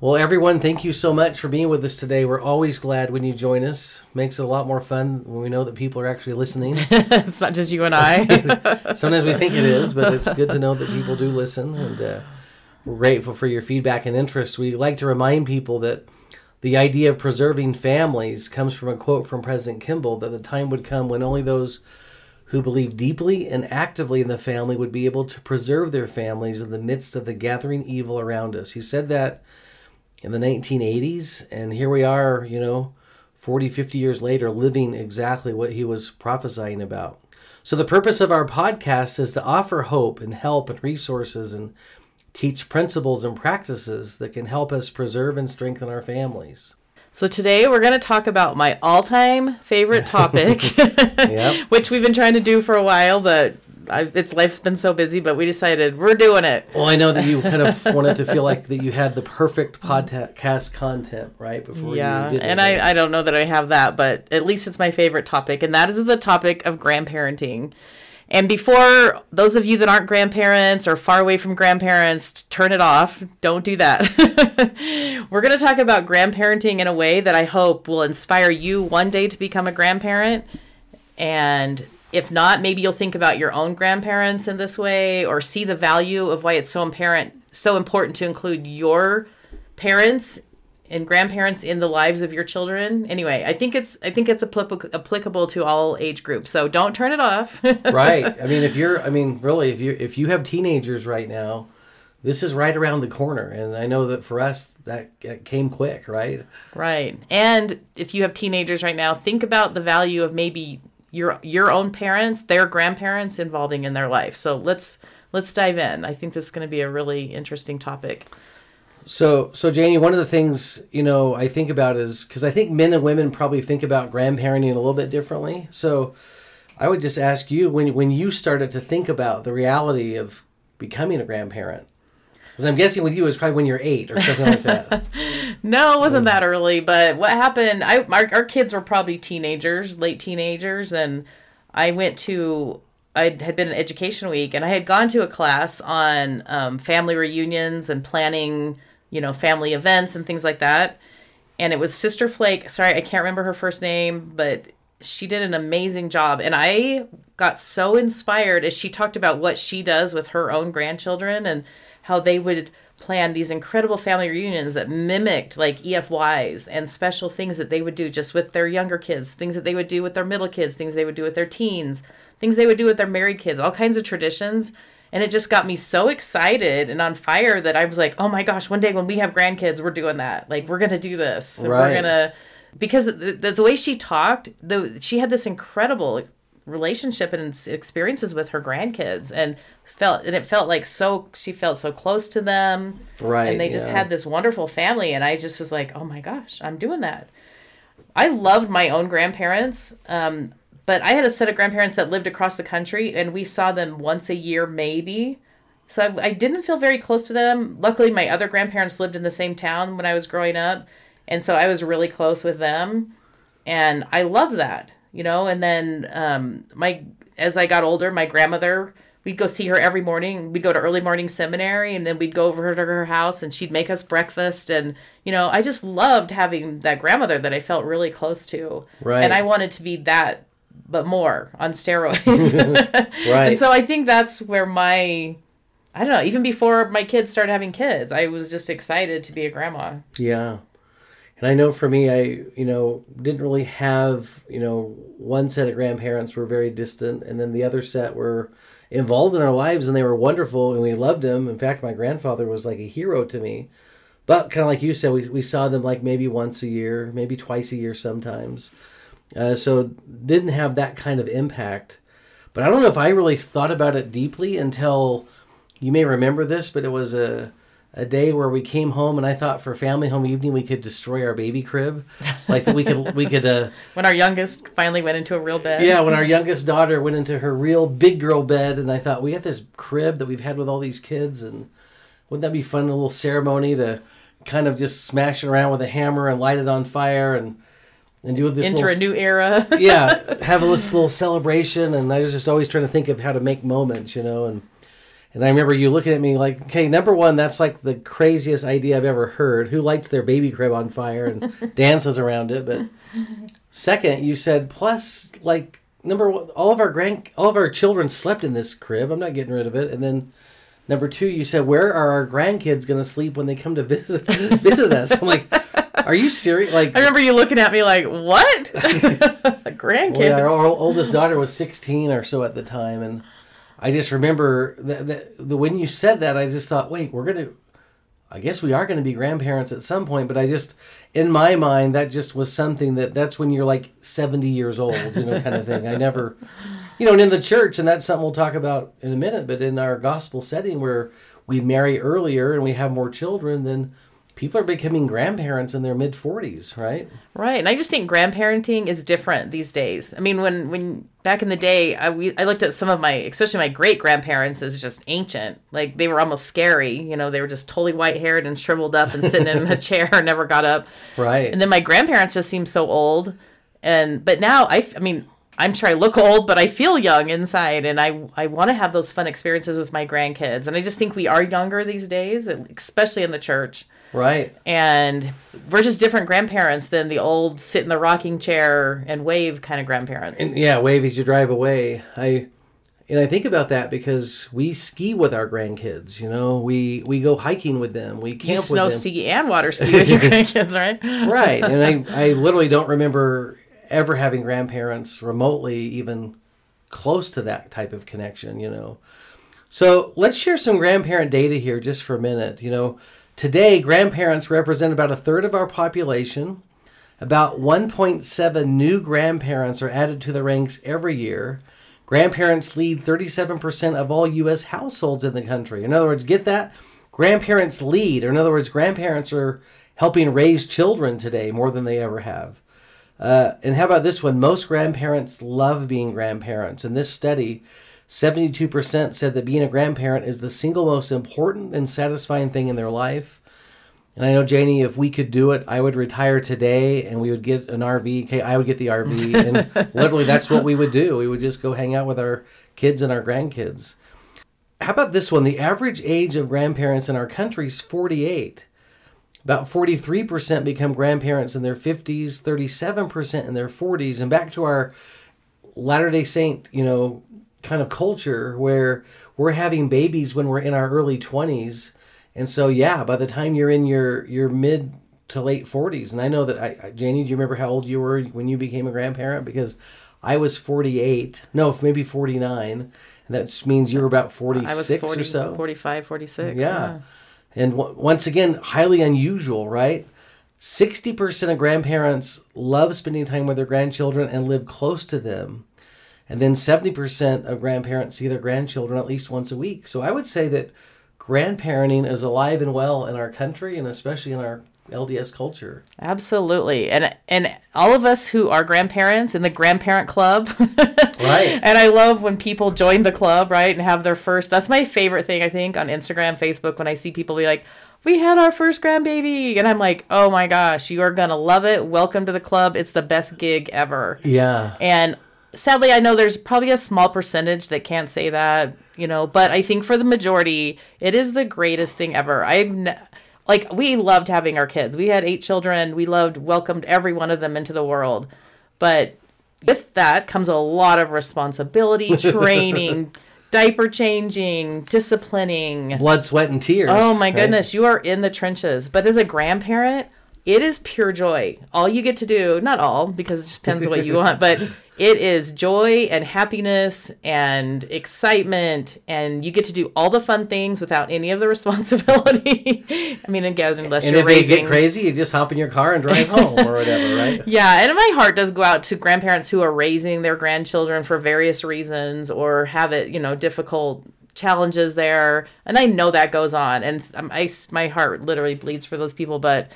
Well, everyone, thank you so much for being with us today. We're always glad when you join us. Makes it a lot more fun when we know that people are actually listening. it's not just you and I. Sometimes we think it is, but it's good to know that people do listen, and uh, we're grateful for your feedback and interest. We like to remind people that the idea of preserving families comes from a quote from President Kimball that the time would come when only those who believe deeply and actively in the family would be able to preserve their families in the midst of the gathering evil around us. He said that in the 1980s and here we are you know 40 50 years later living exactly what he was prophesying about so the purpose of our podcast is to offer hope and help and resources and teach principles and practices that can help us preserve and strengthen our families so today we're going to talk about my all-time favorite topic yep. which we've been trying to do for a while but I, its life's been so busy, but we decided we're doing it. Well, I know that you kind of wanted to feel like that you had the perfect podcast content, right? Before yeah, and I, I don't know that I have that, but at least it's my favorite topic, and that is the topic of grandparenting. And before those of you that aren't grandparents or far away from grandparents, turn it off. Don't do that. We're going to talk about grandparenting in a way that I hope will inspire you one day to become a grandparent and if not, maybe you'll think about your own grandparents in this way or see the value of why it's so apparent, so important to include your parents and grandparents in the lives of your children. Anyway, I think it's I think it's applicable to all age groups. So don't turn it off. right. I mean, if you're I mean, really if you if you have teenagers right now, this is right around the corner and i know that for us that came quick right right and if you have teenagers right now think about the value of maybe your your own parents, their grandparents involving in their life. So let's let's dive in. I think this is going to be a really interesting topic. So, so Janie, one of the things you know I think about is because I think men and women probably think about grandparenting a little bit differently. So, I would just ask you when when you started to think about the reality of becoming a grandparent, because I'm guessing with you it was probably when you're eight or something like that. no, it wasn't that early. But what happened? I our, our kids were probably teenagers, late teenagers, and I went to I had been in Education Week, and I had gone to a class on um, family reunions and planning, you know, family events and things like that. And it was Sister Flake. Sorry, I can't remember her first name, but she did an amazing job. And I got so inspired as she talked about what she does with her own grandchildren and how they would plan these incredible family reunions that mimicked like EFYs and special things that they would do just with their younger kids, things that they would do with their middle kids, things they would do with their teens, things they would do with their married kids, all kinds of traditions. And it just got me so excited and on fire that I was like, oh my gosh, one day when we have grandkids, we're doing that. Like, we're going to do this. Right. We're going to, because the, the, the way she talked, the, she had this incredible relationship and experiences with her grandkids and felt and it felt like so she felt so close to them. Right and they just yeah. had this wonderful family and i just was like oh my gosh i'm doing that. I loved my own grandparents um, but i had a set of grandparents that lived across the country and we saw them once a year maybe. So I, I didn't feel very close to them. Luckily my other grandparents lived in the same town when i was growing up and so i was really close with them and i loved that you know? And then um, my as i got older my grandmother we'd go see her every morning. We'd go to early morning seminary and then we'd go over to her house and she'd make us breakfast. And you know i just loved having that grandmother that i felt really close to. Right. And i wanted to be that but more on steroids. Right. And so i think that's where my i don't know even before my kids started having kids i was just excited to be a grandma. Yeah and I know for me, I you know didn't really have you know one set of grandparents were very distant, and then the other set were involved in our lives, and they were wonderful, and we loved them. In fact, my grandfather was like a hero to me. But kind of like you said, we we saw them like maybe once a year, maybe twice a year sometimes. Uh, so didn't have that kind of impact. But I don't know if I really thought about it deeply until you may remember this, but it was a a day where we came home and I thought for family home evening we could destroy our baby crib, like we could we could. Uh, when our youngest finally went into a real bed. Yeah, when our youngest daughter went into her real big girl bed, and I thought we got this crib that we've had with all these kids, and wouldn't that be fun? A little ceremony to kind of just smash it around with a hammer and light it on fire and and do this enter little, a new era. yeah, have a little celebration, and I was just always trying to think of how to make moments, you know, and and I remember you looking at me like, okay, number one, that's like the craziest idea I've ever heard. Who lights their baby crib on fire and dances around it? But second, you said plus like number one, all of our grand, all of our children slept in this crib. I'm not getting rid of it, and then. Number two, you said, "Where are our grandkids going to sleep when they come to visit visit us?" I'm like, "Are you serious?" Like, I remember you looking at me like, "What?" Grandkids. Well, yeah, our, our oldest daughter was 16 or so at the time, and I just remember that, that the when you said that, I just thought, wait, we're gonna. I guess we are going to be grandparents at some point, but I just, in my mind, that just was something that that's when you're like 70 years old, you know, kind of thing. I never, you know, and in the church, and that's something we'll talk about in a minute, but in our gospel setting where we marry earlier and we have more children, then people are becoming grandparents in their mid 40s, right? Right. And I just think grandparenting is different these days. I mean, when when back in the day, I we, I looked at some of my especially my great grandparents as just ancient. Like they were almost scary, you know, they were just totally white-haired and shriveled up and sitting in a chair and never got up. Right. And then my grandparents just seemed so old. And but now I I mean, I'm sure I look old, but I feel young inside, and I I want to have those fun experiences with my grandkids. And I just think we are younger these days, especially in the church. Right. And we're just different grandparents than the old sit in the rocking chair and wave kind of grandparents. And yeah, wave as you drive away. I and I think about that because we ski with our grandkids. You know, we we go hiking with them. We camp you snow with them. ski and water ski with your grandkids, right? right. And I I literally don't remember ever having grandparents remotely even close to that type of connection. You know. So let's share some grandparent data here just for a minute. You know, today grandparents represent about a third of our population. About 1.7 new grandparents are added to the ranks every year. Grandparents lead 37% of all U.S. households in the country. In other words, get that? Grandparents lead, or in other words, grandparents are helping raise children today more than they ever have. Uh, and how about this one? Most grandparents love being grandparents. In this study, 72% said that being a grandparent is the single most important and satisfying thing in their life. And I know, Janie, if we could do it, I would retire today and we would get an RV. Okay, I would get the RV. And literally, that's what we would do. We would just go hang out with our kids and our grandkids. How about this one? The average age of grandparents in our country is 48. About 43% become grandparents in their 50s, 37% in their 40s. And back to our Latter day Saint, you know, kind of culture where we're having babies when we're in our early 20s and so yeah by the time you're in your your mid to late 40s and i know that i janie do you remember how old you were when you became a grandparent? Because i was 48 no maybe 49 and that means you were about 46 I was 40, or so. 45 46 yeah, yeah. and w- once again highly unusual right? 60% of grandparents love spending time with their grandchildren and live close to them and then 70% of grandparents see their grandchildren at least once a week. So I would say that grandparenting is alive and well in our country and especially in our LDS culture. Absolutely. And and all of us who are grandparents in the grandparent club. right. And I love when people join the club, right? And have their first that's my favorite thing I think on Instagram, Facebook when I see people be like, "We had our first grandbaby." And I'm like, "Oh my gosh, you are going to love it. Welcome to the club. It's the best gig ever." Yeah. And sadly, I know there's probably a small percentage that can't say that, you know, but I think for the majority, it is the greatest thing ever. I've ne- like we loved having our kids. We had eight children. We loved welcomed every one of them into the world. But with that comes a lot of responsibility, training, diaper changing, disciplining, blood, sweat, and tears. Oh my right? goodness, you are in the trenches. But as a grandparent, it is pure joy. All you get to do, not all, because it just depends what you want, but it is joy and happiness and excitement, and you get to do all the fun things without any of the responsibility. I mean, again, unless And you're if raising. you get crazy, you just hop in your car and drive home or whatever, right? Yeah, and my heart does go out to grandparents who are raising their grandchildren for various reasons or have it, you know, difficult challenges there, and I know that goes on, and um, I, my heart literally bleeds for those people. But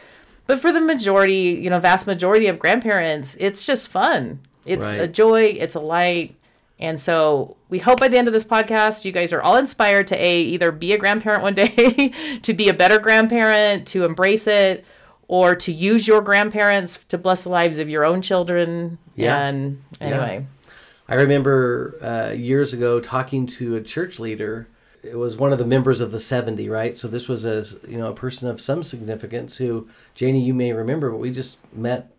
but for the majority, you know, vast majority of grandparents, it's just fun. It's right. a joy. It's a light. And so we hope by the end of this podcast, you guys are all inspired to a either be a grandparent one day, to be a better grandparent, to embrace it, or to use your grandparents to bless the lives of your own children. Yeah. And anyway. Yeah. I remember uh, years ago talking to a church leader. It was one of the members of the 70, right? So this was a you know a person of some significance who Janie you may remember, but we just met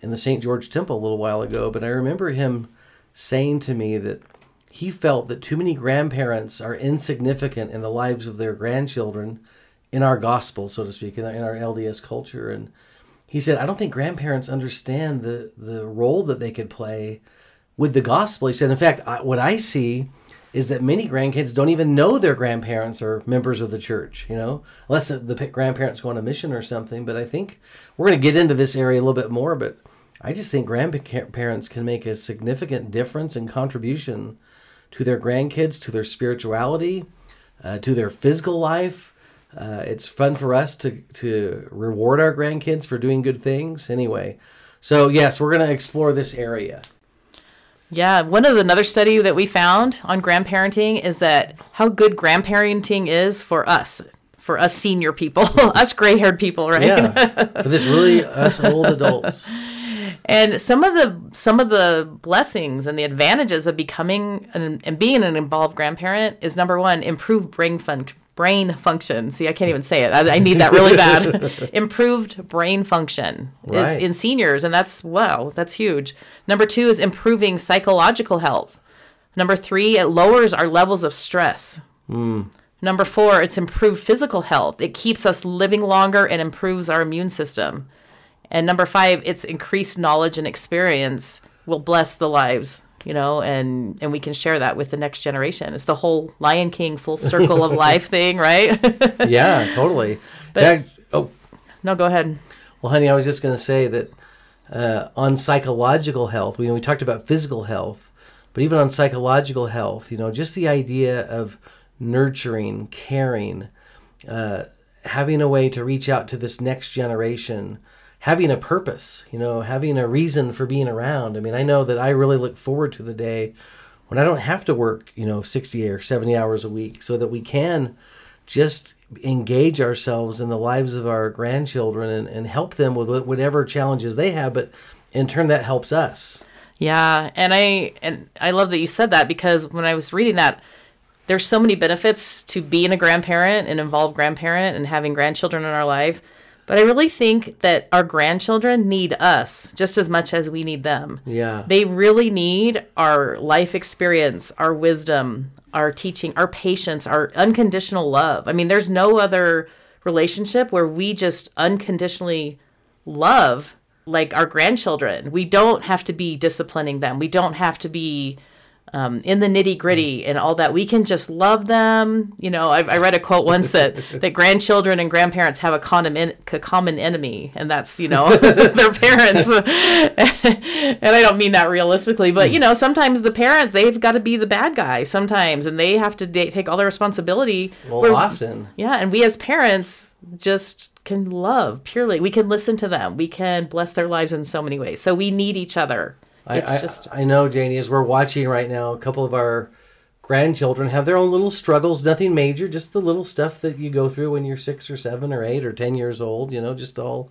in the St. George Temple a little while ago. But I remember him saying to me that he felt that too many grandparents are insignificant in the lives of their grandchildren in our gospel, so to speak, in our, LDS culture. And he said, I don't think grandparents understand the, the role that they could play with the gospel. He said, in fact, I, what I see is that many grandkids don't even know their grandparents are members of the church, you know, unless the, the grandparents go on a mission or something. But I think we're going to get into this area a little bit more, but I just think grandparents can make a significant difference and contribution to their grandkids, to their spirituality, uh, to their physical life. Uh, it's fun for us to, to reward our grandkids for doing good things. Anyway, so yes, we're going to explore this area. Yeah, one of the, another study that we found on grandparenting is that how good grandparenting is for us, for us senior people, us gray-haired people, right? Yeah, for this really us old adults. And some of the some of the blessings and the advantages of becoming an, and being an involved grandparent is number one, improved brain fun, brain function. See, I can't even say it. I, I need that really bad. improved brain function right. is in seniors, and that's wow, that's huge. Number two is improving psychological health. Number three, it lowers our levels of stress. Mm. Number four, it's improved physical health. It keeps us living longer and improves our immune system. And number five, it's increased knowledge and experience will bless the lives, you know, and and we can share that with the next generation. It's the whole Lion King full circle of life thing, right? yeah, totally. But, that, oh, no, go ahead. Well, honey, I was just going to say that uh, on psychological health, we we talked about physical health, but even on psychological health, you know, just the idea of nurturing, caring, uh, having a way to reach out to this next generation having a purpose, you know, having a reason for being around. I mean, I know that I really look forward to the day when I don't have to work, you know, 60 or 70 hours a week so that we can just engage ourselves in the lives of our grandchildren and, and help them with whatever challenges they have, but in turn that helps us. Yeah, and I and I love that you said that because when I was reading that there's so many benefits to being a grandparent and involved grandparent and having grandchildren in our life but I really think that our grandchildren need us just as much as we need them. Yeah. They really need our life experience, our wisdom, our teaching, our patience, our unconditional love. I mean, there's no other relationship where we just unconditionally love like our grandchildren. We don't have to be disciplining them. We don't have to be um, in the nitty gritty and all that. We can just love them. You know, I, I read a quote once that that grandchildren and grandparents have a common a common enemy, and that's you know their parents. and I don't mean that realistically, but you know, sometimes the parents they've got to be the bad guy sometimes, and they have to take all the responsibility. Well, where, often, yeah, and we as parents just can love purely. We can listen to them. We can bless their lives in so many ways. So we need each other. It's I, just I know, Janie, as we're watching right now, a couple of our grandchildren have their own little struggles, nothing major, just the little stuff that you go through when you're six or seven or eight or ten years old, you know, just all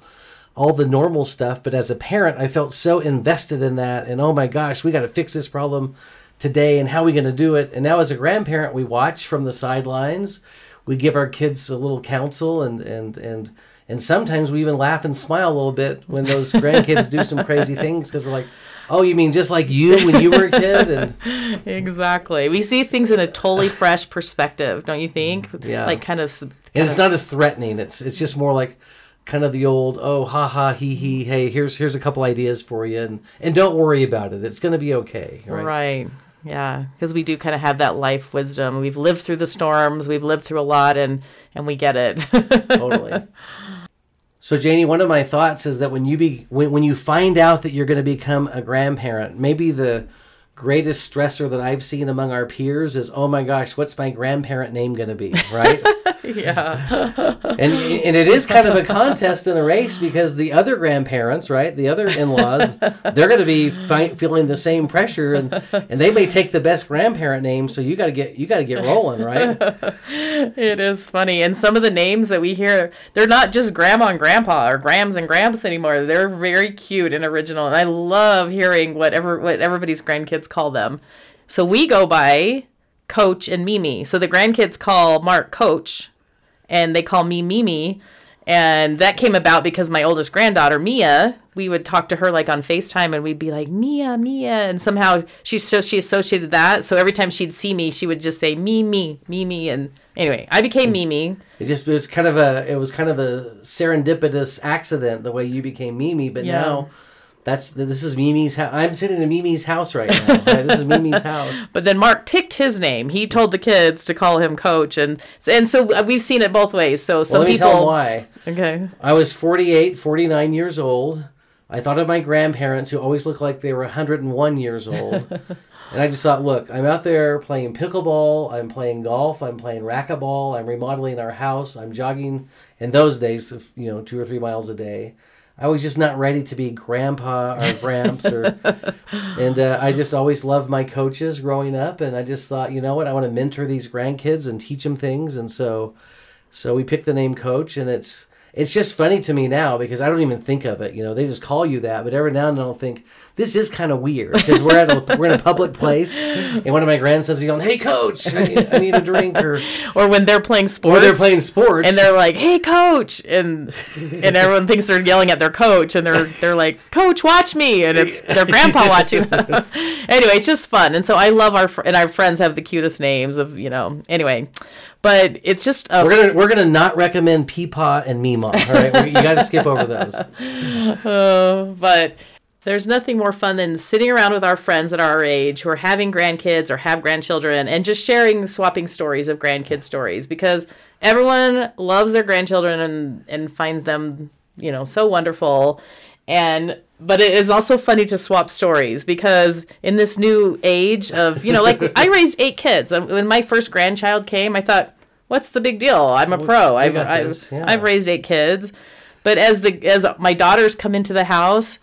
all the normal stuff. But as a parent, I felt so invested in that and oh my gosh, we gotta fix this problem today and how are we gonna do it? And now as a grandparent we watch from the sidelines. We give our kids a little counsel and and and and sometimes we even laugh and smile a little bit when those grandkids do some crazy things because we're like, Oh, you mean just like you when you were a kid? And... exactly. We see things in a totally fresh perspective, don't you think? Yeah. Like kind of. Kind and it's of... not as threatening. It's it's just more like kind of the old oh ha ha he he hey here's here's a couple ideas for you and and don't worry about it. It's going to be okay. Right. right. Yeah, because we do kind of have that life wisdom. We've lived through the storms. We've lived through a lot, and and we get it. totally. So Janie, one of my thoughts is that when you be when, when you find out that you're going to become a grandparent, maybe the greatest stressor that I've seen among our peers is, oh my gosh, what's my grandparent name going to be, right? yeah. and and it is kind of a contest and a race because the other grandparents, right, the other in-laws, they're going to be fi- feeling the same pressure, and and they may take the best grandparent name, so you got to get you got to get rolling, right? it is funny, and some of the names that we hear, they're not just grandma and grandpa or grams and gramps anymore. They're very cute and original, and I love hearing whatever what everybody's grandkids call them. So we go by Coach and Mimi. So the grandkids call Mark Coach, and they call me Mimi. And that came about because my oldest granddaughter, Mia, we would talk to her like on FaceTime and we'd be like, Mia, Mia. And somehow she, so she associated that. So every time she'd see me, she would just say, Mimi, Mimi. And anyway, I became mm. Mimi. It just it was kind of a it was kind of a serendipitous accident the way you became Mimi, but Yeah. now that's this is Mimi's house. I'm sitting in Mimi's house right now. Right? This is Mimi's house. But then Mark picked his name. He told the kids to call him Coach. And, and so uh, we've seen it both ways. So Well, some let me people. tell why. Okay. I was 48, 49 years old. I thought of my grandparents who always looked like they were 101 years old. and I just thought, look, I'm out there playing pickleball, I'm playing golf, I'm playing racquetball, I'm remodeling our house, I'm jogging in those days, you know, two or three miles a day. I was just not ready to be grandpa or gramps or and uh, I just always loved my coaches growing up and I just thought, you know what, I want to mentor these grandkids and teach them things and so so we picked the name coach and it's it's just funny to me now because I don't even think of it. You know, they just call you that, but every now and then I'll think this is kind of weird because we're at a we're in a public place and one of my grandsons is going, "Hey, coach, I need, I need a drink," or Or when they're playing sports. or they're playing sports and they're like, "Hey, coach!" and and everyone thinks they're yelling at their coach, and they're they're like, "Coach, watch me!" and it's their grandpa watching. anyway, it's just fun, and so I love our fr- and our friends have the cutest names of you know. Anyway, but it's just a we're gonna we're gonna not recommend Peepaw and Meemaw. All right, you got to skip over those. Oh, but there's nothing more fun than sitting around with our friends at our age who are having grandkids or have grandchildren and just sharing swapping stories of grandkid stories because everyone loves their grandchildren and and finds them you know so wonderful and but it is also funny to swap stories because in this new age of you know like I raised eight kids when my first grandchild came I thought what's the big deal I'm a pro I've I've, yeah. I've raised eight kids but as the as my daughters come into the house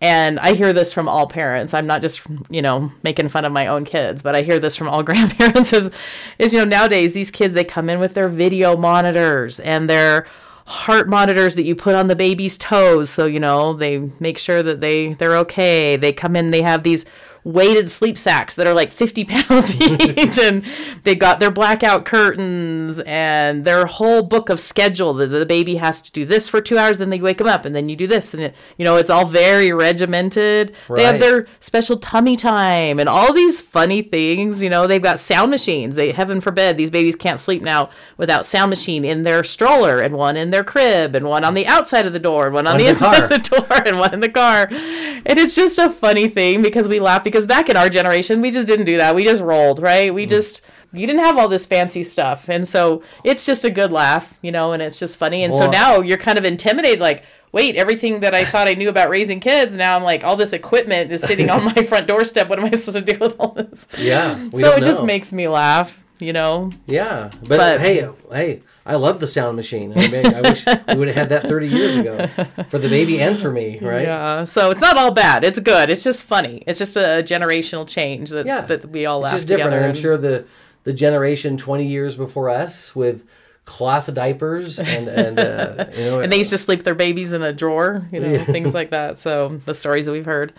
and I hear this from all parents. I'm not just, you know, making fun of my own kids, but I hear this from all grandparents is is you know, nowadays these kids they come in with their video monitors and their heart monitors that you put on the baby's toes so, you know, they make sure that they they're okay. They come in, they have these weighted sleep sacks that are like 50 pounds each and they got their blackout curtains and their whole book of schedule that the baby has to do this for two hours then they wake them up and then you do this and it, you know it's all very regimented. They have their special tummy time and all these funny things you know they've got sound machines. They heaven forbid these babies can't sleep now without sound machine in their stroller and one in their crib and one on the outside of the door and one on One the the inside of the door and one in the car. And it's just a funny thing because we laugh because back in our generation, we just didn't do that. We just rolled, right? Mm. We just you didn't have all this fancy stuff. And so it's just a good laugh, you know, and it's just funny. And so now you're kind of intimidated like Wait, everything that I thought I knew about raising kids, now I'm like, all this equipment is sitting on my front doorstep. What am I supposed to do with all this? Yeah, so it just makes me laugh, you know? Yeah, but, But- hey, hey, I love the sound machine. I, mean, I wish we would have had that 30 years ago for the baby and for me, right? Yeah. So it's not all bad. It's good. It's just funny. It's just a generational change that's Yeah. that we all It's laugh just different. together. And I'm sure the the generation 20 years before us with cloth diapers and and uh, you know and they used to sleep their babies in a drawer, you know, things like that. So the stories that we've heard.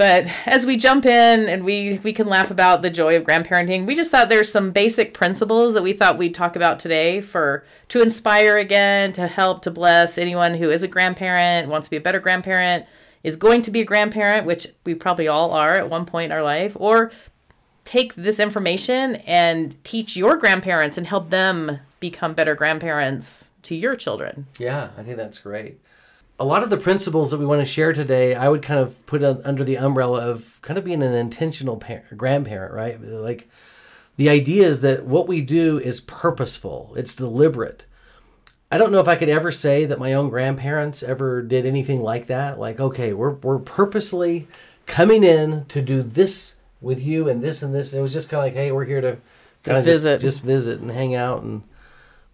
But as we jump in and we we can laugh about the joy of grandparenting, we just thought there's some basic principles that we thought we'd talk about today for to inspire again, to help to bless anyone who is a grandparent, wants to be a better grandparent, is going to be a grandparent, which we probably all are at one point in our life, or take this information and teach your grandparents and help them become better grandparents to your children. Yeah, I think that's great. A lot of the principles that we want to share today, I would kind of put un- under the umbrella of kind of being an intentional par- grandparent, right? Like the idea is that what we do is purposeful, it's deliberate. I don't know if I could ever say that my own grandparents ever did anything like that. Like, okay, we're, we're purposely coming in to do this with you and this and this. It was just kind of like, hey, we're here to kind of visit. just, just visit and hang out and.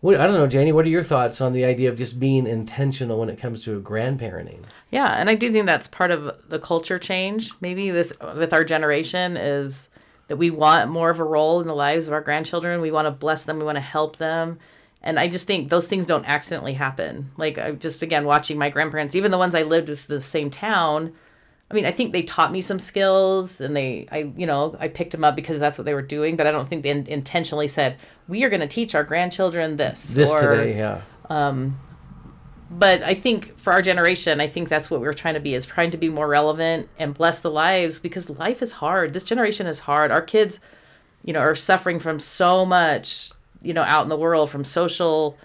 What, I don't know, Janie. What are your thoughts on the idea of just being intentional when it comes to grandparenting? Yeah, and I do think that's part of the culture change. Maybe with with our generation is that we want more of a role in the lives of our grandchildren. We want to bless them. We want to help them. And I just think those things don't accidentally happen. Like I just again watching my grandparents, even the ones I lived with the same town. I mean, I think they taught me some skills, and they, I, you know, I picked them up because that's what they were doing. But I don't think they in- intentionally said we are going to teach our grandchildren this. This or, today, yeah. Um, but I think for our generation, I think that's what we're trying to be is trying to be more relevant and bless the lives because life is hard. This generation is hard. Our kids, you know, are suffering from so much, you know, out in the world from social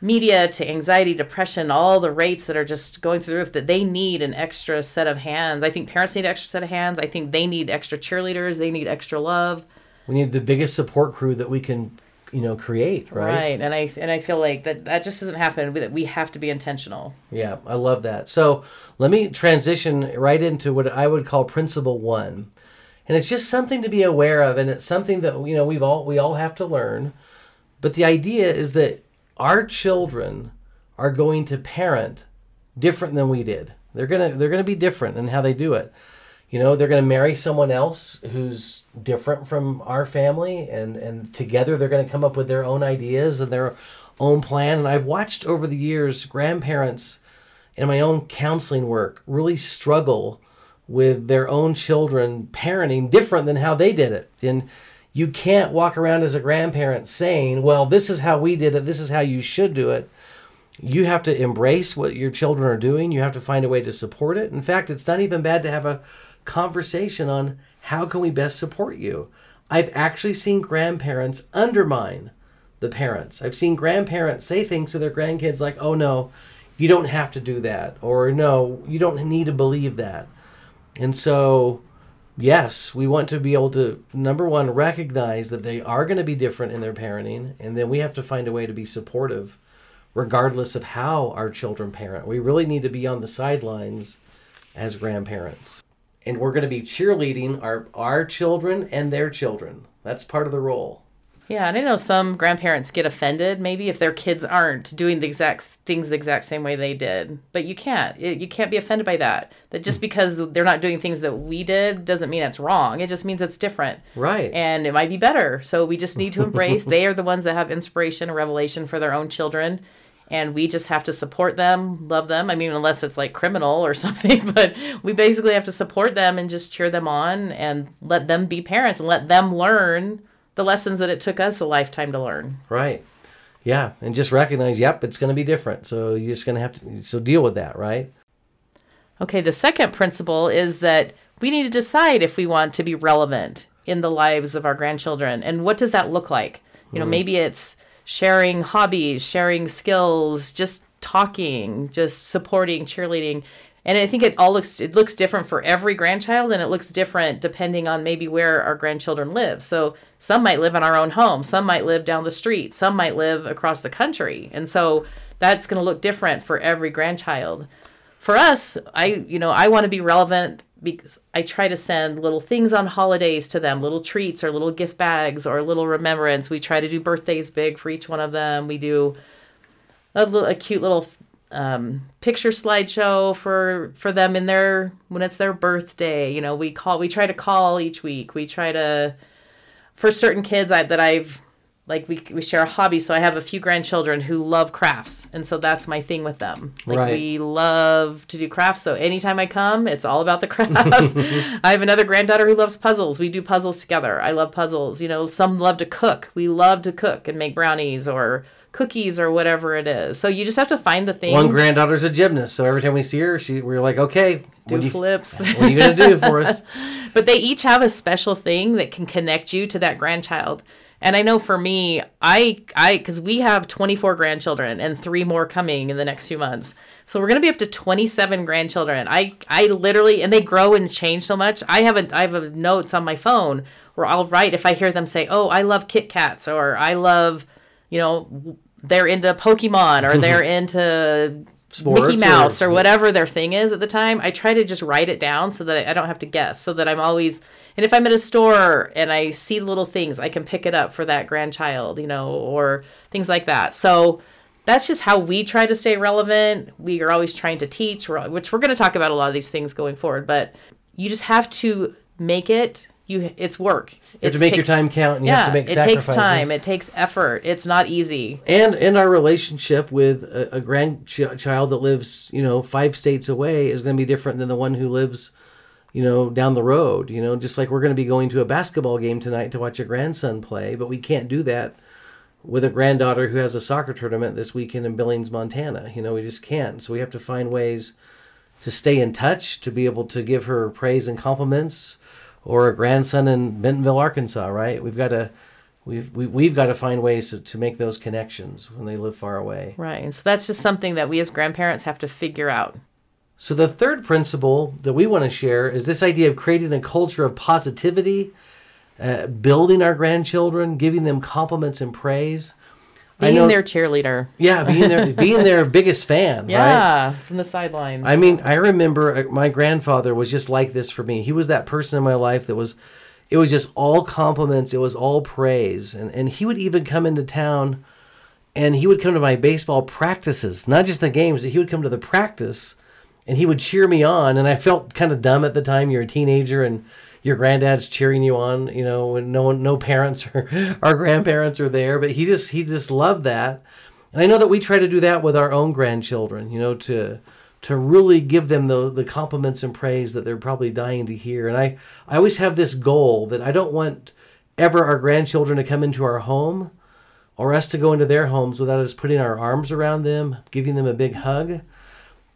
media to anxiety, depression, all the rates that are just going through the roof that they need an extra set of hands. I think parents need an extra set of hands. I think they need extra cheerleaders. They need extra love. We need the biggest support crew that we can, you know, create, right? Right. And I and I feel like that that just doesn't happen. We, we have to be intentional. Yeah, I love that. So let me transition right into what I would call principle one, and it's just something to be aware of, and it's something that you know we've all we all have to learn. But the idea is that our children are going to parent different than we did. They're gonna they're gonna be different in how they do it. You know, they're gonna marry someone else who's different from our family, and and together they're gonna come up with their own ideas and their own plan. And I've watched over the years grandparents in my own counseling work really struggle with their own children parenting different than how they did it. And you can't walk around as a grandparent saying, well, this is how we did it, this is how you should do it. You have to embrace what your children are doing. You have to find a way to support it. In fact, it's not even bad to have a conversation on how can we best support you. I've actually seen grandparents undermine the parents. I've seen grandparents say things to their grandkids like, "Oh no, you don't have to do that," or "No, you don't need to believe that." And so, yes, we want to be able to number one recognize that they are going to be different in their parenting, and then we have to find a way to be supportive, regardless of how our children parent. We really need to be on the sidelines as grandparents, and we're going to be cheerleading our our children and their children. That's part of the role. Yeah, and I know some grandparents get offended maybe if their kids aren't doing the exact things the exact same way they did. But you can't. It, you can't be offended by that. That just because they're not doing things that we did doesn't mean it's wrong. It just means it's different. Right. And it might be better. So we just need to embrace they are the ones that have inspiration and revelation for their own children. And we just have to support them, love them. I mean, unless it's like criminal or something, but we basically have to support them and just cheer them on and let them be parents and let them learn the lessons that it took us a lifetime to learn. Right. Yeah, and just recognize, yep, it's going to be different. So you're just going to have to so deal with that, right? Okay, the second principle is that we need to decide if we want to be relevant in the lives of our grandchildren. And what does that look like? You know, mm. maybe it's sharing hobbies, sharing skills, just talking, just supporting, cheerleading. And I think it all looks it looks different for every grandchild and it looks different depending on maybe where our grandchildren live. So some might live in our own home, some might live down the street, some might live across the country. And so that's going to look different for every grandchild for us, I you know I want to be relevant because I try to send little things on holidays to them, little treats or little gift bags or little remembrance. We try to do birthdays big for each one of them. We do a, little, a cute little um, picture slideshow for for them in their when it's their birthday. You know, we call we try to call each week. We try to for certain kids I, that I've like we we share a hobby so i have a few grandchildren who love crafts and so that's my thing with them like Right. we love to do crafts so anytime i come it's all about the crafts i have another granddaughter who loves puzzles we do puzzles together i love puzzles you know some love to cook we love to cook and make brownies or cookies or whatever it is. So you just have to find the thing. One granddaughter's a gymnast, so every time we see her, she we're like, okay, do what, do you, flips. What are you gonna do for us? but they each have a special thing that can connect you to that grandchild. And i know for me i i because we have 24 grandchildren and three more coming in the next few months. So we're going to be up to 27 grandchildren. I i literally and they grow and change so much. I have a i have a notes on my phone where i'll write if i hear them say oh i love kit kats or i love you know they're into pokemon or they're into sports Mickey Mouse or, whatever their thing is at the time, I try to just write it down so that I don't have to guess. So that I'm always, and if I'm at a store and I see little things, I can pick it up for that grandchild, you know, or things like that. So that's just how we try to stay relevant. We are always trying to teach, which we're going to talk about a lot of these things going forward. But you just have to make it. You, it's work. You have to make takes, your time count, and you yeah, have to make sacrifices. it takes time. It takes effort. It's not easy. And in our relationship with a, a grandchild that lives, you know, five states away is going to be different than the one who lives, you know, down the road. You know, just like we're going to be going to a basketball game tonight to watch a grandson play, but we can't do that with a granddaughter who has a soccer tournament this weekend in Billings, Montana. You know, we just can't. So we have to find ways to stay in touch, to be able to give her praise and compliments, or a grandson in Bentonville, Arkansas. Right? We've got to. We've, we, we've got to find ways to, to make those connections when they live far away. Right. And so that's just something that we as grandparents have to figure out. So, the third principle that we want to share is this idea of creating a culture of positivity uh, building our grandchildren, giving them compliments and praise. Being know, their cheerleader. Yeah, being their being their biggest fan. Yeah, right? from the sidelines. I mean, I remember uh, my grandfather was just like this for me. He was that person in my life that was, it was just all compliments. It was all praise, and and he would even come into town, and he would come to my baseball practices, not just the games. He would come to the practice, and he would cheer me on. And I felt kind of dumb at the time. You're a teenager, and your granddad's cheering you on, you know, when no one, no parents or our grandparents are there. But he just he just loved that, and I know that we try to do that with our own grandchildren, you know, to to really give them the the compliments and praise that they're probably dying to hear. And I I always have this goal that I don't want ever our grandchildren to come into our home or us to go into their homes without us putting our arms around them, giving them a big hug,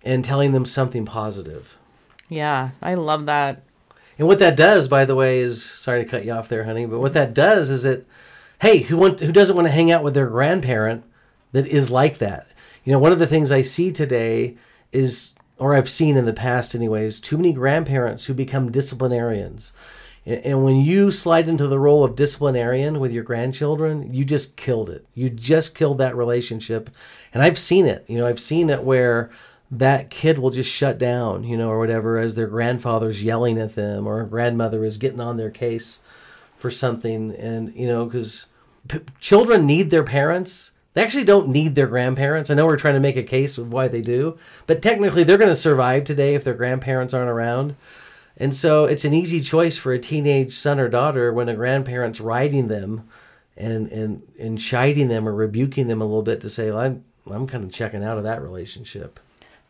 and telling them something positive. Yeah, I love that. And what that does, by the way, is sorry to cut you off there, honey, but what that does is it, hey, who want who doesn't want to hang out with their grandparent that is like that? You know, one of the things I see today is, or I've seen in the past, anyways, too many grandparents who become disciplinarians. And when you slide into the role of disciplinarian with your grandchildren, you just killed it. You just killed that relationship. And I've seen it. You know, I've seen it where that kid will just shut down, you know, or whatever, as their grandfather's yelling at them or grandmother is getting on their case for something. And, you know, because p- children need their parents. They actually don't need their grandparents. I know we're trying to make a case of why they do, but technically they're going to survive today if their grandparents aren't around. And so it's an easy choice for a teenage son or daughter when a grandparent's riding them and, and, and chiding them or rebuking them a little bit to say, well, I'm, I'm kind of checking out of that relationship.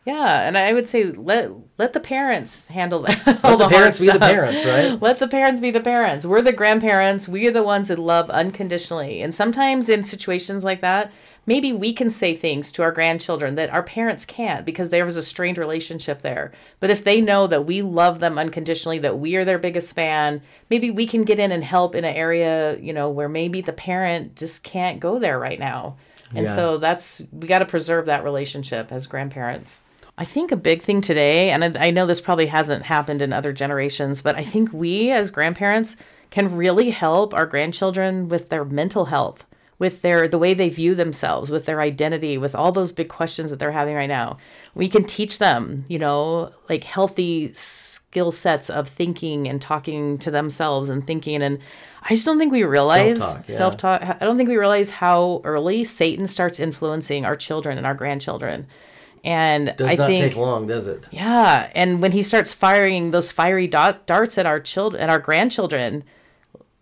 Yeah, and I would say let let the parents handle that. Let the, the parents be the parents, right? Let the parents be the parents. We're the grandparents. We are the ones that love unconditionally. And sometimes in situations like that, maybe we can say things to our grandchildren that our parents can't because there was a strained relationship there. But if they know that we love them unconditionally, that we are their biggest fan, maybe we can get in and help in an area, you know, where maybe the parent just can't go there right now. And yeah. so that's we got to preserve that relationship as grandparents. I think a big thing today, and I know this probably hasn't happened in other generations, but I think we as grandparents can really help our grandchildren with their mental health, with their the way they view themselves, with their identity, with all those big questions that they're having right now. We can teach them, you know, like healthy skill sets of thinking and talking to themselves and thinking and I just don't think we realize self-talk, yeah. self-talk I don't think we realize how early Satan starts influencing our children and our grandchildren and does I not think, take long, does it? Yeah, and when he starts firing those fiery dot, darts at our children, at our grandchildren,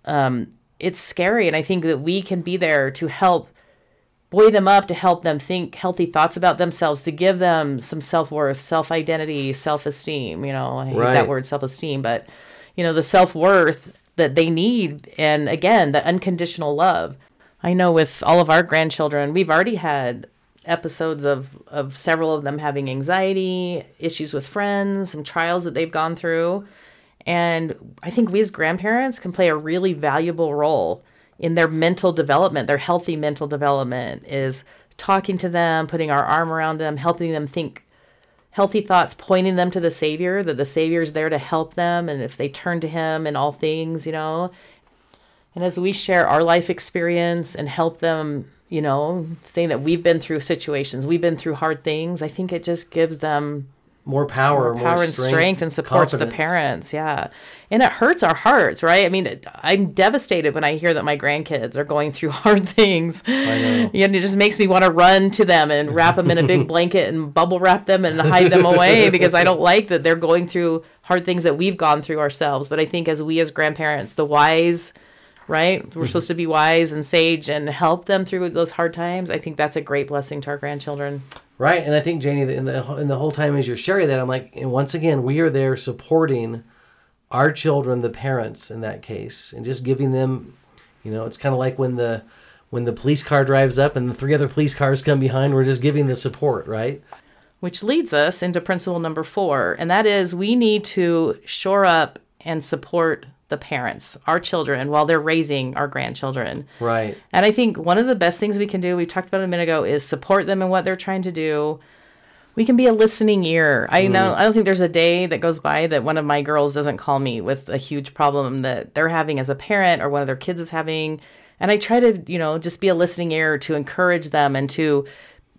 um, it's scary. And I think that we can be there to help buoy them up, to help them think healthy thoughts about themselves, to give them some self worth, self identity, self esteem. You know, I hate right. that word, self esteem, but you know, the self worth that they need, and again, the unconditional love. I know with all of our grandchildren, we've already had episodes of of several of them having anxiety, issues with friends, some trials that they've gone through. And I think we as grandparents can play a really valuable role in their mental development, their healthy mental development is talking to them, putting our arm around them, helping them think healthy thoughts, pointing them to the Savior, that the Savior is there to help them. And if they turn to Him in all things, you know. And as we share our life experience and help them you know, saying that we've been through situations, we've been through hard things. I think it just gives them more power, more, power and strength, and supports confidence. the parents. Yeah, and it hurts our hearts, right? I mean, I'm devastated when I hear that my grandkids are going through hard things. I know. And it just makes me want to run to them and wrap them in a big blanket and bubble wrap them and hide them away because I don't like that they're going through hard things that we've gone through ourselves. But I think as we as grandparents, the wise right? We're mm-hmm. supposed to be wise and sage and help them through those hard times. I think that's a great blessing to our grandchildren. Right, and I think Janie, in the in the whole time as you're sharing that, I'm like, and once again, we are there supporting our children, the parents in that case, and just giving them, you know, it's kind of like when the when the police car drives up and the three other police cars come behind, we're just giving the support, right? Which leads us into principle number four, and that is we need to shore up and support the parents, our children, while they're raising our grandchildren. Right. And I think one of the best things we can do, we talked about a minute ago, is support them in what they're trying to do. We can be a listening ear. I mm. know I don't think there's a day that goes by that one of my girls doesn't call me with a huge problem that they're having as a parent or one of their kids is having. And I try to, you know, just be a listening ear to encourage them and to,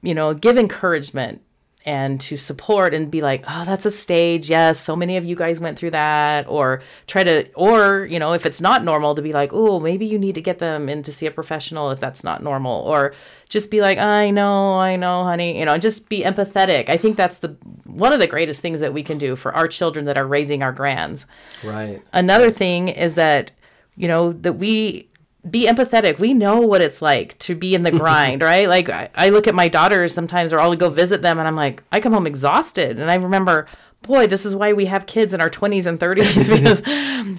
you know, give encouragement and to support and be like, oh, that's a stage. Yes, so many of you guys went through that. Or try to, or, you know, if it's not normal, to be like, oh, maybe you need to get them in to see a professional if that's not normal. Or just be like, I know, I know, honey. You know, just be empathetic. I think that's the one of the greatest things that we can do for our children that are raising our grands. Right. Another yes. thing is that, you know, that we be empathetic. We know what it's like to be in the grind, right? Like I, I, look at my daughters sometimes, or I'll go visit them, and I'm like, I come home exhausted, and I remember, boy, this is why we have kids in our 20s and 30s because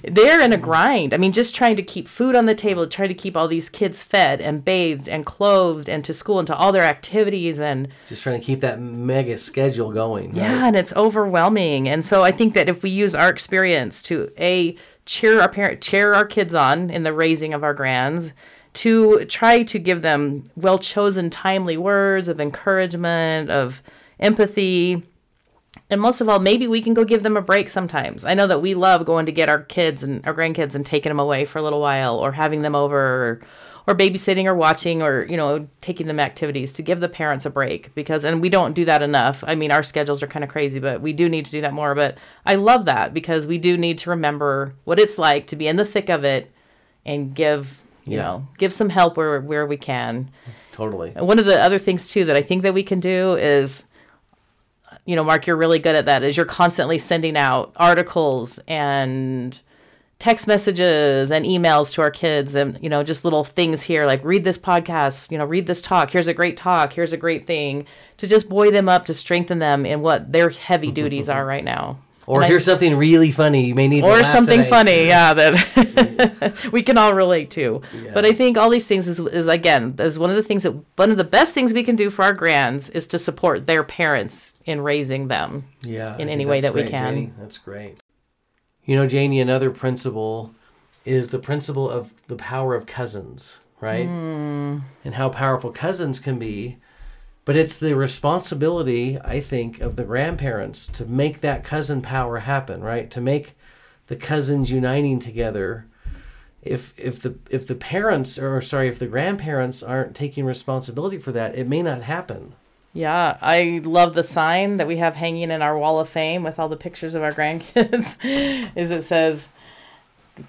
they're in a grind. I mean, just trying to keep food on the table, try to keep all these kids fed and bathed and clothed and to school and to all their activities and just trying to keep that mega schedule going. Right? Yeah, and it's overwhelming. And so I think that if we use our experience to a cheer our parent cheer our kids on in the raising of our grands to try to give them well chosen timely words of encouragement of empathy and most of all maybe we can go give them a break sometimes. I know that we love going to get our kids and our grandkids and taking them away for a little while or having them over or or babysitting or watching or you know taking them activities to give the parents a break because and we don't do that enough. I mean our schedules are kind of crazy but we do need to do that more. But i love that because we do need to remember what it's like to be in the thick of it and give you yeah. know give some help where where we can. Totally. And one of the other things too that i think that we can do is you know mark you're really good at that is you're constantly sending out articles and text messages and emails to our kids and you know just little things here like read this podcast you know read this talk. Here's a great talk. Here's a great thing. To just buoy them up to strengthen them in what their heavy duties are right now. Or here's I, something really funny you may need or something today. funny yeah that we can all relate to. Yeah. but i think all these things is, is again is one of the things that one of the best things we can do for our grands is to support their parents in raising them yeah in any way that great, we can. Janie. that's great you know, Janie, another principle is the principle of the power of cousins, right? Mm. And how powerful cousins can be. But it's the responsibility, I think, of the grandparents to make that cousin power happen, right? To make the cousins uniting together. If if the if the parents or sorry, if the grandparents aren't taking responsibility for that, it may not happen. Yeah, I love the sign that we have hanging in our wall of fame with all the pictures of our grandkids. is it says,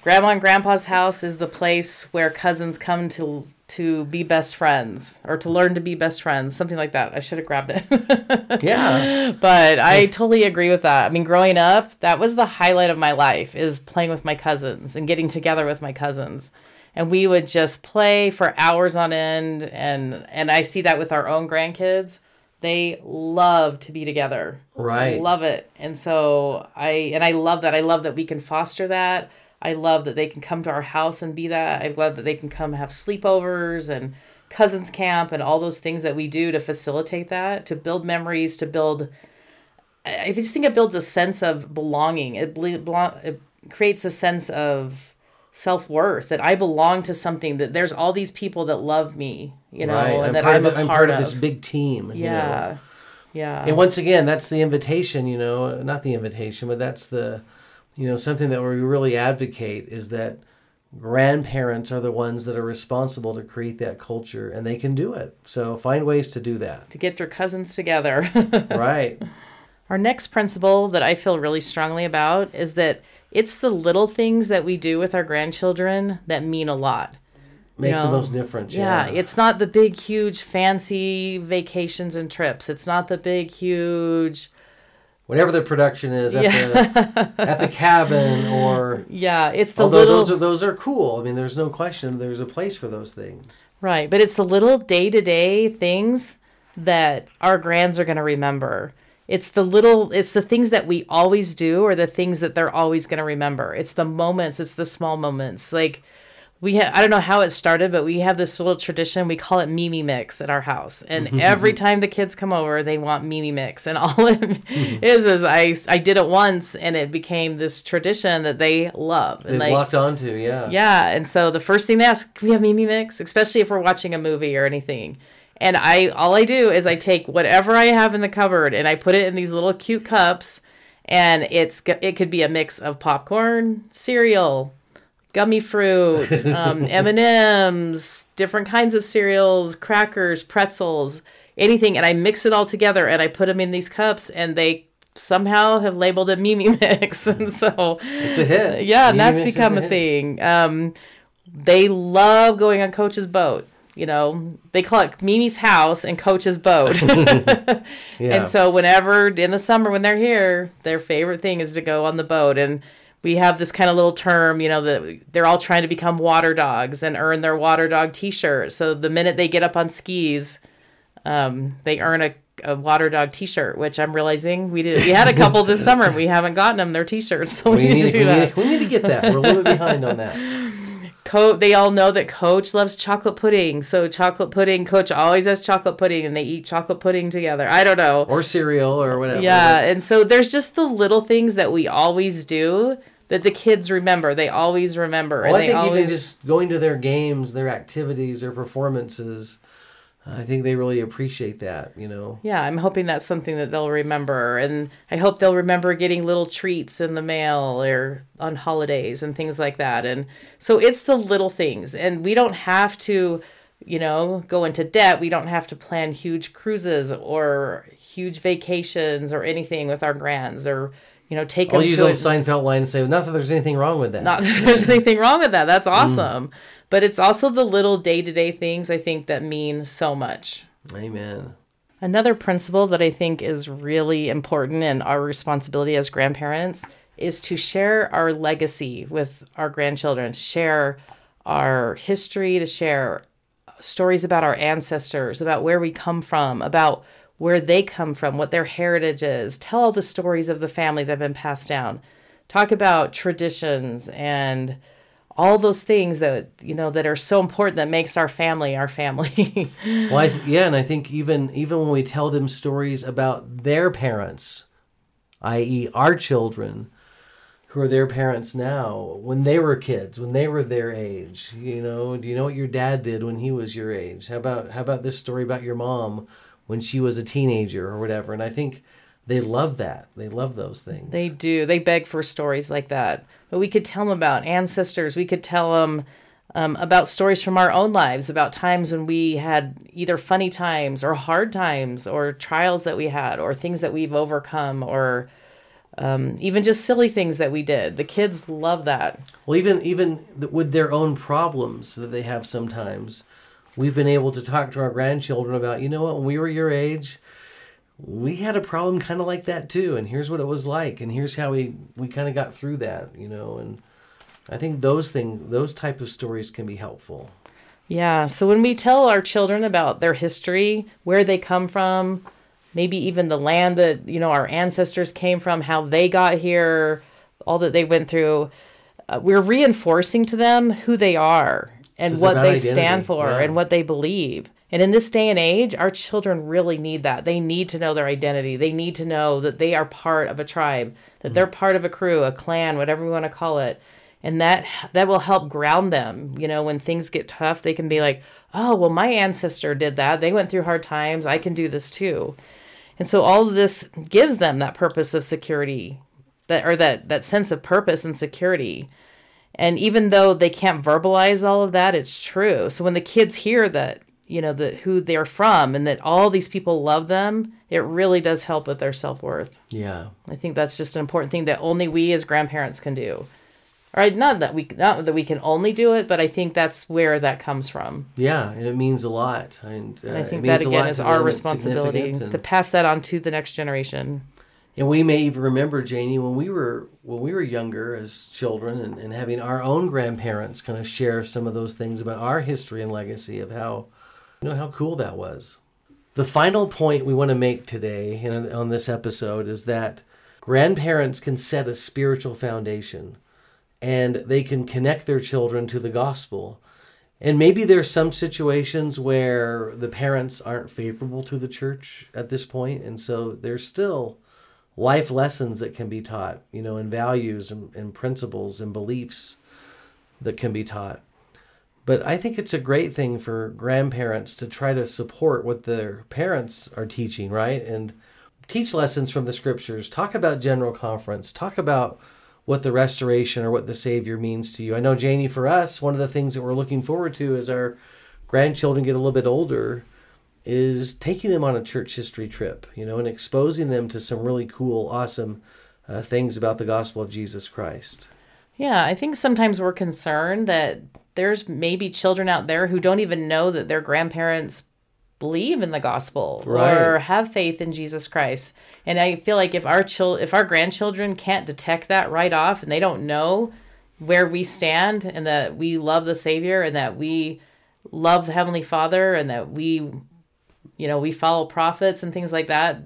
"Grandma and Grandpa's house is the place where cousins come to to be best friends or to learn to be best friends." Something like that. I should have grabbed it. yeah, but I totally agree with that. I mean, growing up, that was the highlight of my life is playing with my cousins and getting together with my cousins and we would just play for hours on end and and I see that with our own grandkids they love to be together. Right. Love it. And so I and I love that. I love that we can foster that. I love that they can come to our house and be that. I love that they can come have sleepovers and cousins camp and all those things that we do to facilitate that, to build memories, to build I just think it builds a sense of belonging. It, it creates a sense of self worth that I belong to something that there's all these people that love me, you know, right. and I'm that I'm a part, I'm part of, of this big team. Yeah. You know? Yeah. And once again, that's the invitation, you know, not the invitation, but that's the, you know, something that we really advocate is that grandparents are the ones that are responsible to create that culture and they can do it. So find ways to do that. To get their cousins together. right. Our next principle that I feel really strongly about is that it's the little things that we do with our grandchildren that mean a lot. Make You know, the most difference. Yeah, Yeah. it's not the big, huge, fancy vacations and trips. It's not the big, huge. Whatever the production is at, the, at the cabin or. Yeah, it's the Although little. those are those are cool. I mean, there's no question. There's a place for those things. Right, but it's the little day to day things that our grands are going to remember. It's the little, it's the things that we always do or the things that they're always going to remember. It's the moments, it's the small moments. Like, we have, I don't know how it started, but we have this little tradition. We call it Mimi Mix at our house. And mm-hmm, every mm-hmm. time the kids come over, they want Mimi Mix. And all it is, is I, I did it once and it became this tradition that they love. And They've like, locked onto, yeah. yeah, and so the first thing they ask, "Can we have Mimi Mix?" Especially if we're watching a movie or anything. And I, all I do is I take whatever I have in the cupboard and I put it in these little cute cups, and it's it could be a mix of popcorn, cereal, gummy fruit, um, M and M's, different kinds of cereals, crackers, pretzels, anything, and I mix it all together and I put them in these cups, and they somehow have labeled it Mimi Mix, and so It's a hit. yeah, and Mimi that's Mix become a hit. thing. Um, they love going on Coach's boat. You know, they call it Mimi's house and Coach's boat. Yeah. And so, whenever in the summer when they're here, their favorite thing is to go on the boat. And we have this kind of little term, you know, that they're all trying to become water dogs and earn their water dog T-shirt. So the minute they get up on skis, um, they earn a, a water dog T-shirt, which I'm realizing we did. We had a couple this summer, and we haven't gotten them their T-shirts. So we, we, need, need, to do we, that. need, we need to get that. We're a little bit behind on that. Co- they all know that Coach loves chocolate pudding. So chocolate pudding, Coach always has chocolate pudding, and they eat chocolate pudding together. I don't know. Or cereal or whatever. Yeah, and so there's just the little things that we always do that the kids remember. They always remember, Well, and I they think always even just going to their games, their activities, their performances, I think they really appreciate that, you know. yeah. I'm hoping that's something that they'll remember, and I hope they'll remember getting little treats in the mail or on holidays and things like that. And so it's the little things, and we don't have to. You know, go into debt. We don't have to plan huge cruises or huge vacations or anything with our grands or, you know, take I'll them use to a Seinfeld line and say, not that there's anything wrong with that. not that there's anything wrong with that. That's mm. awesome. But it's also the little day to day things I think that mean so much. Amen. Another principle that I think is really important and our responsibility as grandparents is to share our legacy with our grandchildren, to share our history, to share stories about our ancestors, about where we come from, about where they come from, what their heritage is. Tell all the stories of the family that have been passed down. Talk about traditions and all those things that you know that are so important that makes our family our family. Well, I th- yeah, and I think even even when we tell them stories about their parents, i.e., our children, who are their parents now, when they were kids, when they were their age, you know, do you know what your dad did when he was your age? How about how about this story about your mom when she was a teenager or whatever? And I think they love that. They love those things. They do. They beg for stories like that. But we could tell them about ancestors. We could tell them um, about stories from our own lives, about times when we had either funny times or hard times or trials that we had or things that we've overcome or um, even just silly things that we did. The kids love that. Well, even even with their own problems that they have sometimes, we've been able to talk to our grandchildren about. You know what? When we were your age, we had a problem kind of like that too, and here's what it was like, and here's how we we kind of got through that. You know, and I think those things, those type of stories, can be helpful. Yeah. So when we tell our children about their history, where they come from, maybe even the land that, you know, our ancestors came from, how they got here, all that they went through, uh, we're reinforcing to them who they are and what they identity, stand for yeah. and what they believe. And in this day and age, our children really need that. They need to know their identity. They need to know that they are part of a tribe, that they're mm. part of a crew, a clan, whatever we want to call it. And that that will help ground them. You know, when things get tough, they can be like, "Oh, well, my ancestor did that. They went through hard times. I can do this too." And so all of this gives them that purpose of security, that or that that sense of purpose and security. And even though they can't verbalize all of that, it's true. So when the kids hear that, you know, that who they're from and that all these people love them, it really does help with their self worth. Yeah. I think that's just an important thing that only we as grandparents can do. All right, not that we not that we can only do it, but I think that's where that comes from. Yeah, and it means a lot. And, uh, And I it think means that again is our responsibility and- to pass that on to the next generation. And we may even remember, Janie, when we were when we were younger as children and, and having our own grandparents kind of share some of those things about our history and legacy of how you know how cool that was. The final point we want to make today in, on this episode is that grandparents can set a spiritual foundation and they can connect their children to the gospel. And maybe there's some situations where the parents aren't favorable to the church at this point, and so there's still life lessons that can be taught, you know, and values and, and principles and beliefs that can be taught. But I think it's a great thing for grandparents to try to support what their parents are teaching, right? And teach lessons from the scriptures, talk about general conference, talk about what the restoration or what the Savior means to you. I know, Janie, for us, one of the things that we're looking forward to as our grandchildren get a little bit older is taking them on a church history trip, you know, and exposing them to some really cool, awesome uh, things about the gospel of Jesus Christ. Yeah, I think sometimes we're concerned that there's maybe children out there who don't even know that their grandparents believe in the gospel or have faith in Jesus Christ. And I feel like if our chil- if our grandchildren can't detect that right off and they don't know where we stand and that we love the savior and that we love the heavenly father and that we you know, we follow prophets and things like that,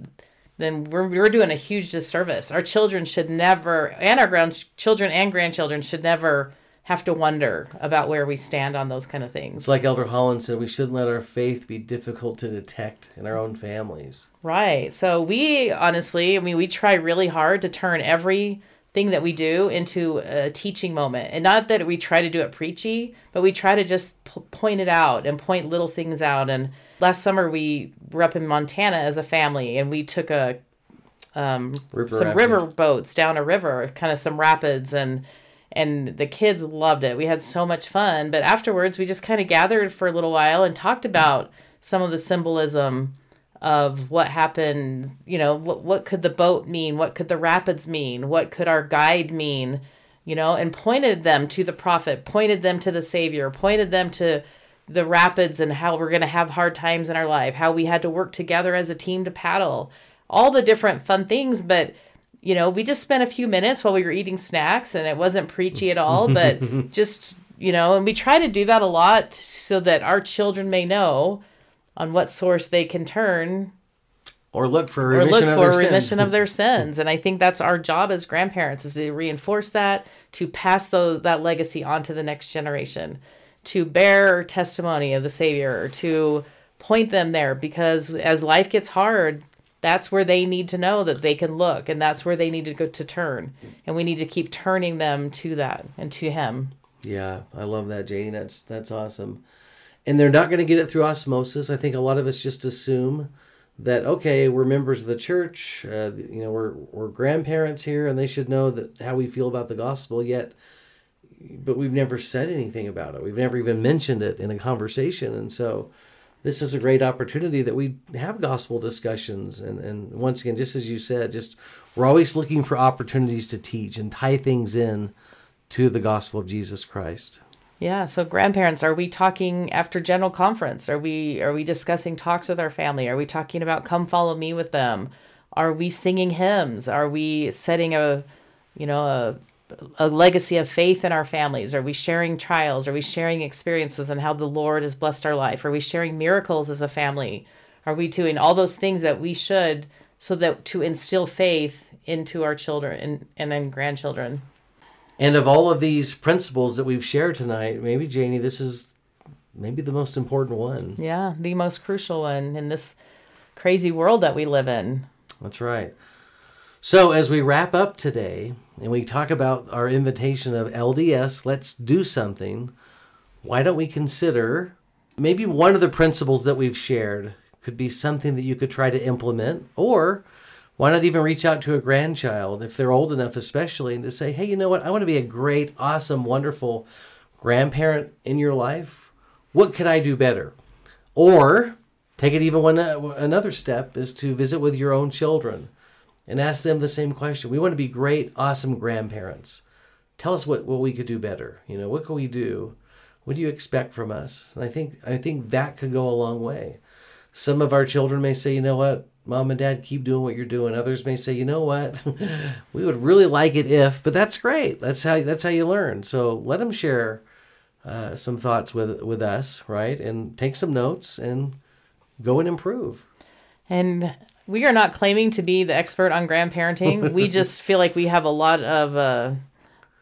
then we're, we're doing a huge disservice. Our children should never, and our grandchildren and grandchildren should never have to wonder about where we stand on those kind of things. It's like Elder Holland said, we shouldn't let our faith be difficult to detect in our own families. Right. So we honestly, I mean, we try really hard to turn every thing that we do into a teaching moment. And not that we try to do it preachy, but we try to just p- point it out and point little things out. And last summer we were up in Montana as a family and we took a um, River some rafting. river boats down a river, kind of some rapids and and the kids loved it. We had so much fun, but afterwards we just kind of gathered for a little while and talked about some of the symbolism of what happened, you know, what what could the boat mean? What could the rapids mean? What could our guide mean? You know, and pointed them to the prophet, pointed them to the savior, pointed them to the rapids and how we're going to have hard times in our life, how we had to work together as a team to paddle, all the different fun things. But, you know, we just spent a few minutes while we were eating snacks and it wasn't preachy at all, but just, you know, and we try to do that a lot so that our children may know on what source they can turn Or look for or remission look of their remission sins. of their sins and i think that's our job as grandparents is to reinforce that to pass those that legacy on to the next generation to bear testimony of the savior to point them there because as life gets hard that's where they need to know that they can look and that's where they need to go to turn and we need to keep turning them to that and to him Yeah, I love that, jane That's that's awesome. And they're not going to get it through osmosis. I think a lot of us just assume that okay, we're members of the church. Uh, you know, we're we're grandparents here, and they should know that how we feel about the gospel. Yet, but we've never said anything about it. We've never even mentioned it in a conversation, and so. This is a great opportunity that we have gospel discussions. And, and once again, just as you said, just we're always looking for opportunities to teach and tie things in to the gospel of Jesus Christ. Yeah, so grandparents, are we talking after general conference? Are we are we discussing talks with our family? Are we talking about come follow me with them? Are we singing hymns? Are we setting a you know a a legacy of faith in our families? Are we sharing trials? Are we sharing experiences and how the Lord has blessed our life? Are we sharing miracles as a family? Are we doing all those things that we should so that to instill faith into our children and, and then grandchildren? And of all of these principles that we've shared tonight, maybe Janie, this is maybe the most important one. Yeah, the most crucial one in this crazy world that we live in. That's right. So as we wrap up today and we talk about our invitation of LDS, let's do something. Why don't we consider maybe one of the principles that we've shared could be something that you could try to implement or Why not even reach out to a grandchild if they're old enough, especially, and to say, hey, you know what? I want to be a great, awesome, wonderful grandparent in your life. What could I do better? Or take it even one uh, another step is to visit with your own children and ask them the same question. We want to be great, awesome grandparents. Tell us what, what we could do better. You know, what can we do? What do you expect from us? And I think I think that could go a long way. Some of our children may say, you know what, mom and dad, keep doing what you're doing. Others may say, you know what, we would really like it if, but that's great. That's how that's how you learn. So let them share uh, some thoughts with with us, right? And take some notes and go and improve. And we are not claiming to be the expert on grandparenting. we just feel like we have a lot of uh,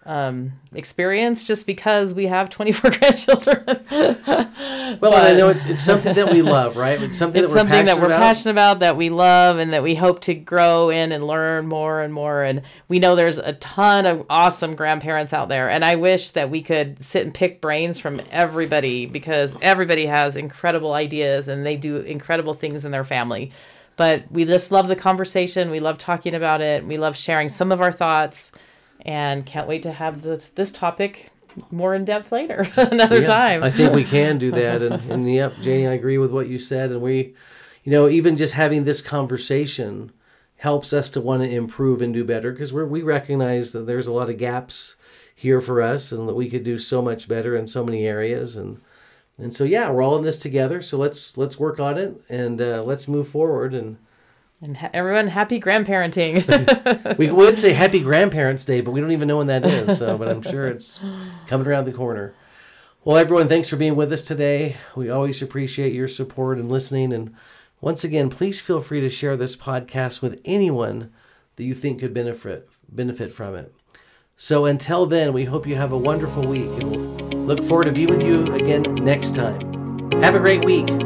um, experience just because we have 24 grandchildren. well, but, I know it's, it's something that we love, right? It's something, it's that, we're something that we're about. passionate about, that we love, and that we hope to grow in and learn more and more. And we know there's a ton of awesome grandparents out there. And I wish that we could sit and pick brains from everybody because everybody has incredible ideas and they do incredible things in their family but we just love the conversation. We love talking about it. We love sharing some of our thoughts and can't wait to have this this topic more in depth later another yeah, time. I think we can do that and, and yep, Janie, I agree with what you said and we you know, even just having this conversation helps us to want to improve and do better because we we recognize that there's a lot of gaps here for us and that we could do so much better in so many areas and and so yeah, we're all in this together. So let's let's work on it and uh, let's move forward and. And ha- everyone, happy grandparenting. we would say happy grandparents' day, but we don't even know when that is. So, but I'm sure it's coming around the corner. Well, everyone, thanks for being with us today. We always appreciate your support and listening. And once again, please feel free to share this podcast with anyone that you think could benefit benefit from it. So until then, we hope you have a wonderful week and look forward to being with you again next time. Have a great week.